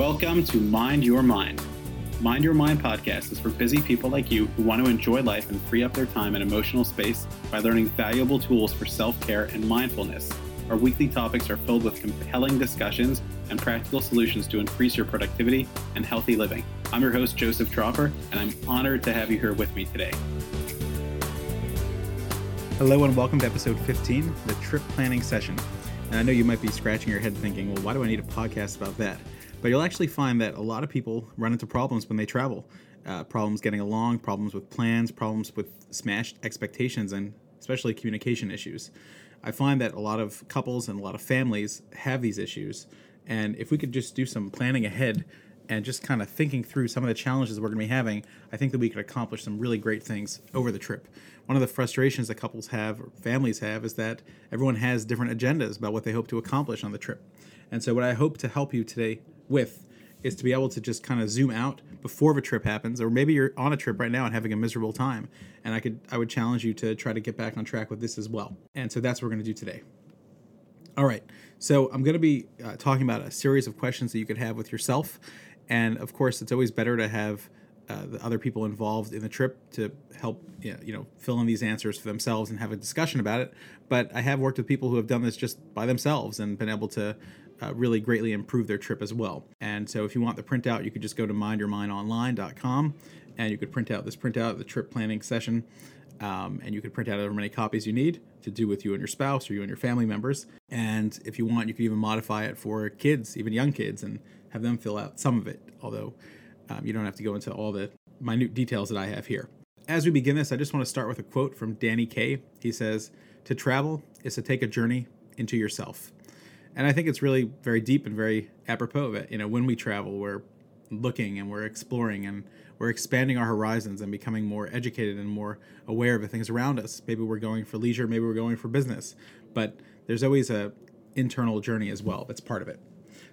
Welcome to Mind Your Mind. Mind Your Mind podcast is for busy people like you who want to enjoy life and free up their time and emotional space by learning valuable tools for self care and mindfulness. Our weekly topics are filled with compelling discussions and practical solutions to increase your productivity and healthy living. I'm your host, Joseph Tropper, and I'm honored to have you here with me today. Hello, and welcome to episode 15, the trip planning session. And I know you might be scratching your head thinking, well, why do I need a podcast about that? But you'll actually find that a lot of people run into problems when they travel uh, problems getting along, problems with plans, problems with smashed expectations, and especially communication issues. I find that a lot of couples and a lot of families have these issues. And if we could just do some planning ahead and just kind of thinking through some of the challenges we're going to be having, I think that we could accomplish some really great things over the trip. One of the frustrations that couples have or families have is that everyone has different agendas about what they hope to accomplish on the trip. And so, what I hope to help you today with is to be able to just kind of zoom out before the trip happens or maybe you're on a trip right now and having a miserable time and i could i would challenge you to try to get back on track with this as well. And so that's what we're going to do today. All right so i'm going to be uh, talking about a series of questions that you could have with yourself and of course it's always better to have uh, the other people involved in the trip to help you know, you know fill in these answers for themselves and have a discussion about it but i have worked with people who have done this just by themselves and been able to uh, really greatly improve their trip as well. And so if you want the printout, you could just go to mindyourmindonline.com and you could print out this printout, the trip planning session, um, and you could print out however many copies you need to do with you and your spouse or you and your family members. And if you want, you could even modify it for kids, even young kids, and have them fill out some of it, although um, you don't have to go into all the minute details that I have here. As we begin this, I just want to start with a quote from Danny Kaye. He says, To travel is to take a journey into yourself and I think it's really very deep and very apropos of it. You know, when we travel, we're looking and we're exploring and we're expanding our horizons and becoming more educated and more aware of the things around us. Maybe we're going for leisure, maybe we're going for business, but there's always a internal journey as well. That's part of it.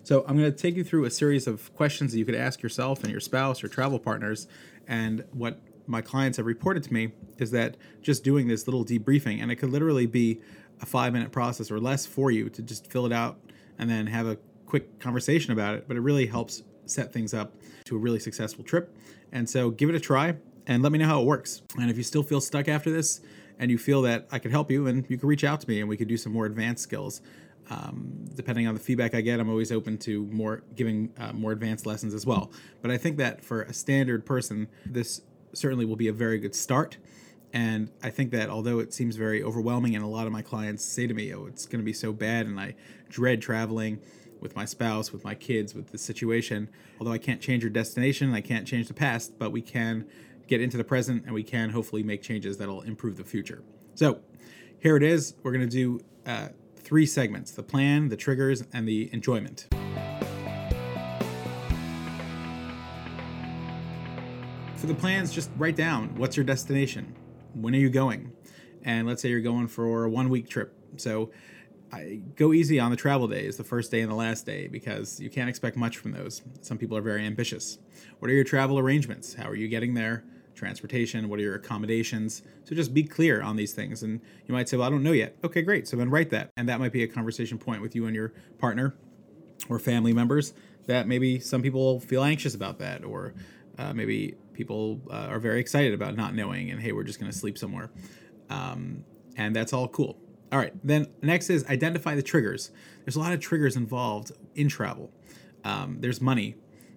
So I'm going to take you through a series of questions that you could ask yourself and your spouse or travel partners. And what my clients have reported to me is that just doing this little debriefing, and it could literally be a five minute process or less for you to just fill it out and then have a quick conversation about it. But it really helps set things up to a really successful trip. And so give it a try and let me know how it works. And if you still feel stuck after this and you feel that I can help you, and you can reach out to me and we could do some more advanced skills. Um, depending on the feedback I get, I'm always open to more giving uh, more advanced lessons as well. But I think that for a standard person, this certainly will be a very good start. And I think that although it seems very overwhelming, and a lot of my clients say to me, oh, it's going to be so bad, and I dread traveling with my spouse, with my kids, with the situation, although I can't change your destination, I can't change the past, but we can get into the present and we can hopefully make changes that'll improve the future. So here it is. We're going to do uh, three segments the plan, the triggers, and the enjoyment. For the plans, just write down what's your destination? When are you going? And let's say you're going for a one week trip. So I go easy on the travel days, the first day and the last day, because you can't expect much from those. Some people are very ambitious. What are your travel arrangements? How are you getting there? Transportation? What are your accommodations? So just be clear on these things. And you might say, Well, I don't know yet. Okay, great. So then write that. And that might be a conversation point with you and your partner or family members that maybe some people feel anxious about that or uh, maybe people uh, are very excited about not knowing and hey we're just going to sleep somewhere. Um, and that's all cool. All right then next is identify the triggers. There's a lot of triggers involved in travel. Um, there's money.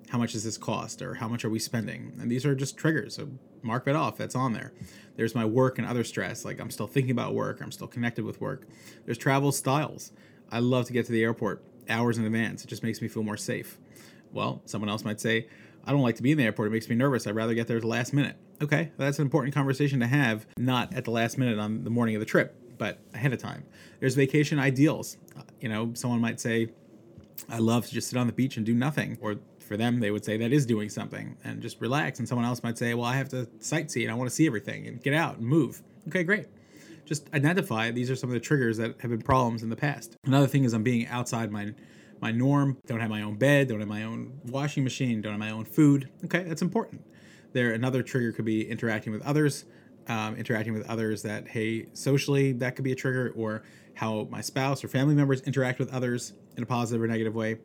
How much does this cost? Or how much are we spending? And these are just triggers so mark that off that's on there. There's my work and other stress like i'm still thinking about work i'm still connected with work. There's travel styles. I love to get to the airport hours in advance. It just makes me feel more safe. Well someone else might say I don't like to be in the airport. It makes me nervous. I'd rather get there at the last minute. Okay, that's an important conversation to have, not at the last minute on the morning of the trip, but ahead of time. There's vacation ideals. Uh, you know, someone might say, I love to just sit on the beach and do nothing. Or for them, they would say that is doing something and just relax. And someone else might say, well, I have to sightsee and I want to see everything and get out and move. Okay, great. Just identify these are some of the triggers that have been problems in the past. Another thing is I'm being outside my my norm, don't have my own bed, don't have my own washing machine, don't have my own food. Okay, that's important. There, another trigger could be interacting with others, um, interacting with others that, hey, socially, that could be a trigger, or how my spouse or family members interact with others in a positive or negative way.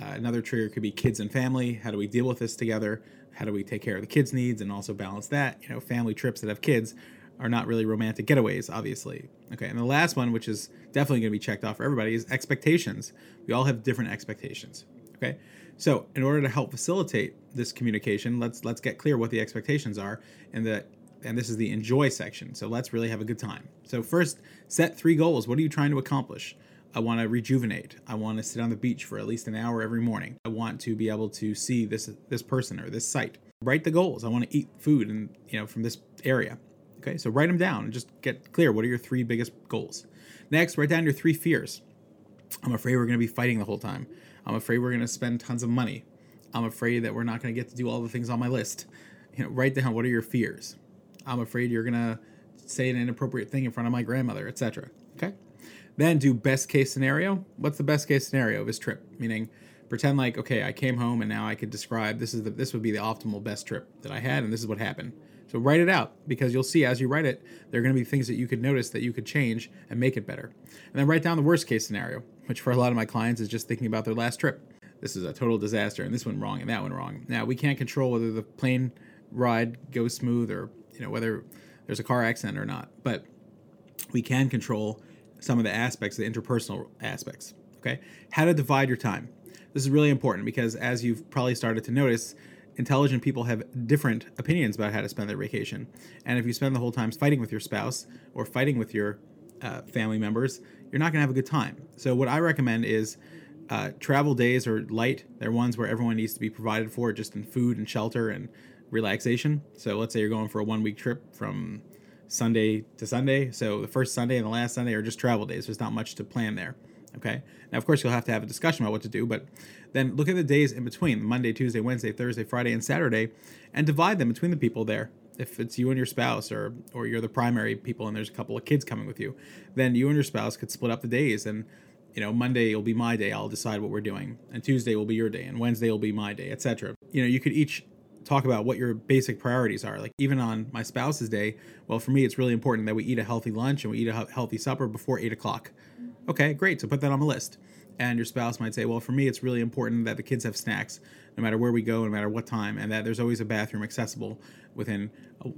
Uh, another trigger could be kids and family. How do we deal with this together? How do we take care of the kids' needs and also balance that? You know, family trips that have kids are not really romantic getaways, obviously. Okay, and the last one, which is definitely going to be checked off for everybody, is expectations. We all have different expectations. Okay, so in order to help facilitate this communication, let's let's get clear what the expectations are, and the and this is the enjoy section. So let's really have a good time. So first, set three goals. What are you trying to accomplish? I want to rejuvenate. I want to sit on the beach for at least an hour every morning. I want to be able to see this this person or this site. Write the goals. I want to eat food and you know from this area. Okay, so write them down and just get clear. What are your three biggest goals? Next, write down your three fears. I'm afraid we're going to be fighting the whole time. I'm afraid we're going to spend tons of money. I'm afraid that we're not going to get to do all the things on my list. You know, write down what are your fears. I'm afraid you're going to say an inappropriate thing in front of my grandmother, etc. Okay? Then do best case scenario. What's the best case scenario of this trip? Meaning pretend like okay, I came home and now I could describe this is the this would be the optimal best trip that I had and this is what happened. So write it out because you'll see as you write it, there are going to be things that you could notice that you could change and make it better. And then write down the worst case scenario, which for a lot of my clients is just thinking about their last trip. This is a total disaster and this went wrong and that went wrong. Now, we can't control whether the plane ride goes smooth or, you know, whether there's a car accident or not, but we can control some of the aspects, the interpersonal aspects. Okay? How to divide your time. This is really important because as you've probably started to notice, intelligent people have different opinions about how to spend their vacation. And if you spend the whole time fighting with your spouse or fighting with your uh, family members, you're not going to have a good time. So, what I recommend is uh, travel days are light. They're ones where everyone needs to be provided for just in food and shelter and relaxation. So, let's say you're going for a one week trip from Sunday to Sunday. So, the first Sunday and the last Sunday are just travel days. There's not much to plan there. Okay. Now, of course, you'll have to have a discussion about what to do, but then look at the days in between Monday, Tuesday, Wednesday, Thursday, Friday, and Saturday and divide them between the people there. If it's you and your spouse, or, or you're the primary people and there's a couple of kids coming with you, then you and your spouse could split up the days. And, you know, Monday will be my day. I'll decide what we're doing. And Tuesday will be your day. And Wednesday will be my day, etc. You know, you could each talk about what your basic priorities are. Like even on my spouse's day, well, for me, it's really important that we eat a healthy lunch and we eat a healthy supper before eight o'clock. Okay, great. So put that on the list. And your spouse might say, well, for me, it's really important that the kids have snacks no matter where we go, no matter what time, and that there's always a bathroom accessible within,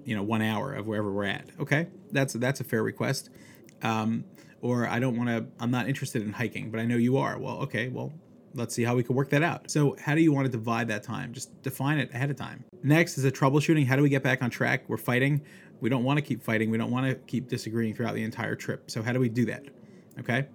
you know, one hour of wherever we're at. Okay, that's that's a fair request. Um, or I don't want to. I'm not interested in hiking, but I know you are. Well, okay, well, let's see how we can work that out. So, how do you want to divide that time? Just define it ahead of time. Next is a troubleshooting. How do we get back on track? We're fighting. We don't want to keep fighting. We don't want to keep disagreeing throughout the entire trip. So, how do we do that? Okay.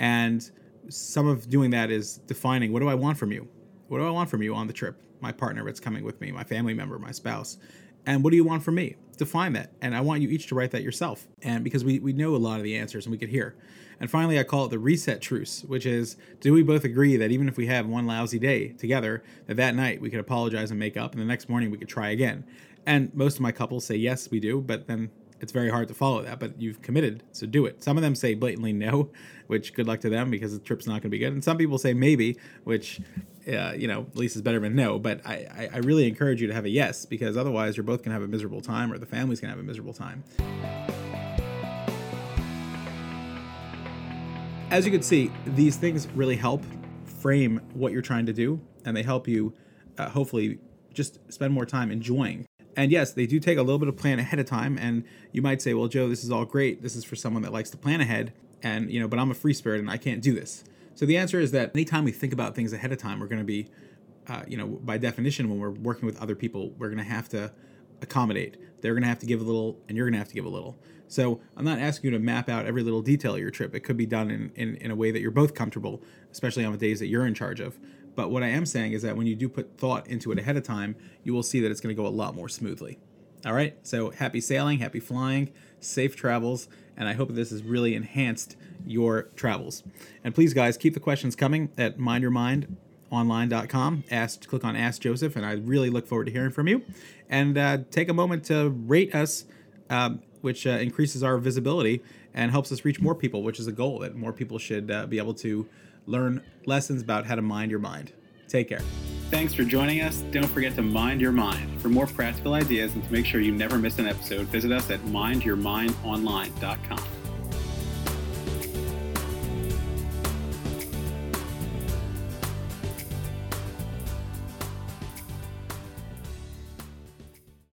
And some of doing that is defining what do I want from you? What do I want from you on the trip? My partner that's coming with me, my family member, my spouse. And what do you want from me? Define that. And I want you each to write that yourself. And because we, we know a lot of the answers and we could hear. And finally, I call it the reset truce, which is do we both agree that even if we have one lousy day together, that that night we could apologize and make up, and the next morning we could try again? And most of my couples say, yes, we do, but then it's very hard to follow that, but you've committed, so do it. Some of them say blatantly no, which good luck to them because the trip's not going to be good. And some people say maybe, which, uh, you know, at least is better than no. But I, I really encourage you to have a yes because otherwise you're both going to have a miserable time or the family's going to have a miserable time. As you can see, these things really help frame what you're trying to do and they help you uh, hopefully just spend more time enjoying and yes, they do take a little bit of plan ahead of time. And you might say, well, Joe, this is all great. This is for someone that likes to plan ahead. And, you know, but I'm a free spirit and I can't do this. So the answer is that anytime we think about things ahead of time, we're going to be, uh, you know, by definition, when we're working with other people, we're going to have to accommodate. They're going to have to give a little and you're going to have to give a little. So I'm not asking you to map out every little detail of your trip. It could be done in, in, in a way that you're both comfortable, especially on the days that you're in charge of. But what I am saying is that when you do put thought into it ahead of time, you will see that it's going to go a lot more smoothly. All right, so happy sailing, happy flying, safe travels, and I hope this has really enhanced your travels. And please, guys, keep the questions coming at mindyourmindonline.com. Ask, click on Ask Joseph, and I really look forward to hearing from you. And uh, take a moment to rate us, um, which uh, increases our visibility and helps us reach more people, which is a goal that more people should uh, be able to learn lessons about how to mind your mind. Take care. Thanks for joining us. Don't forget to mind your mind. For more practical ideas and to make sure you never miss an episode, visit us at mindyourmindonline.com.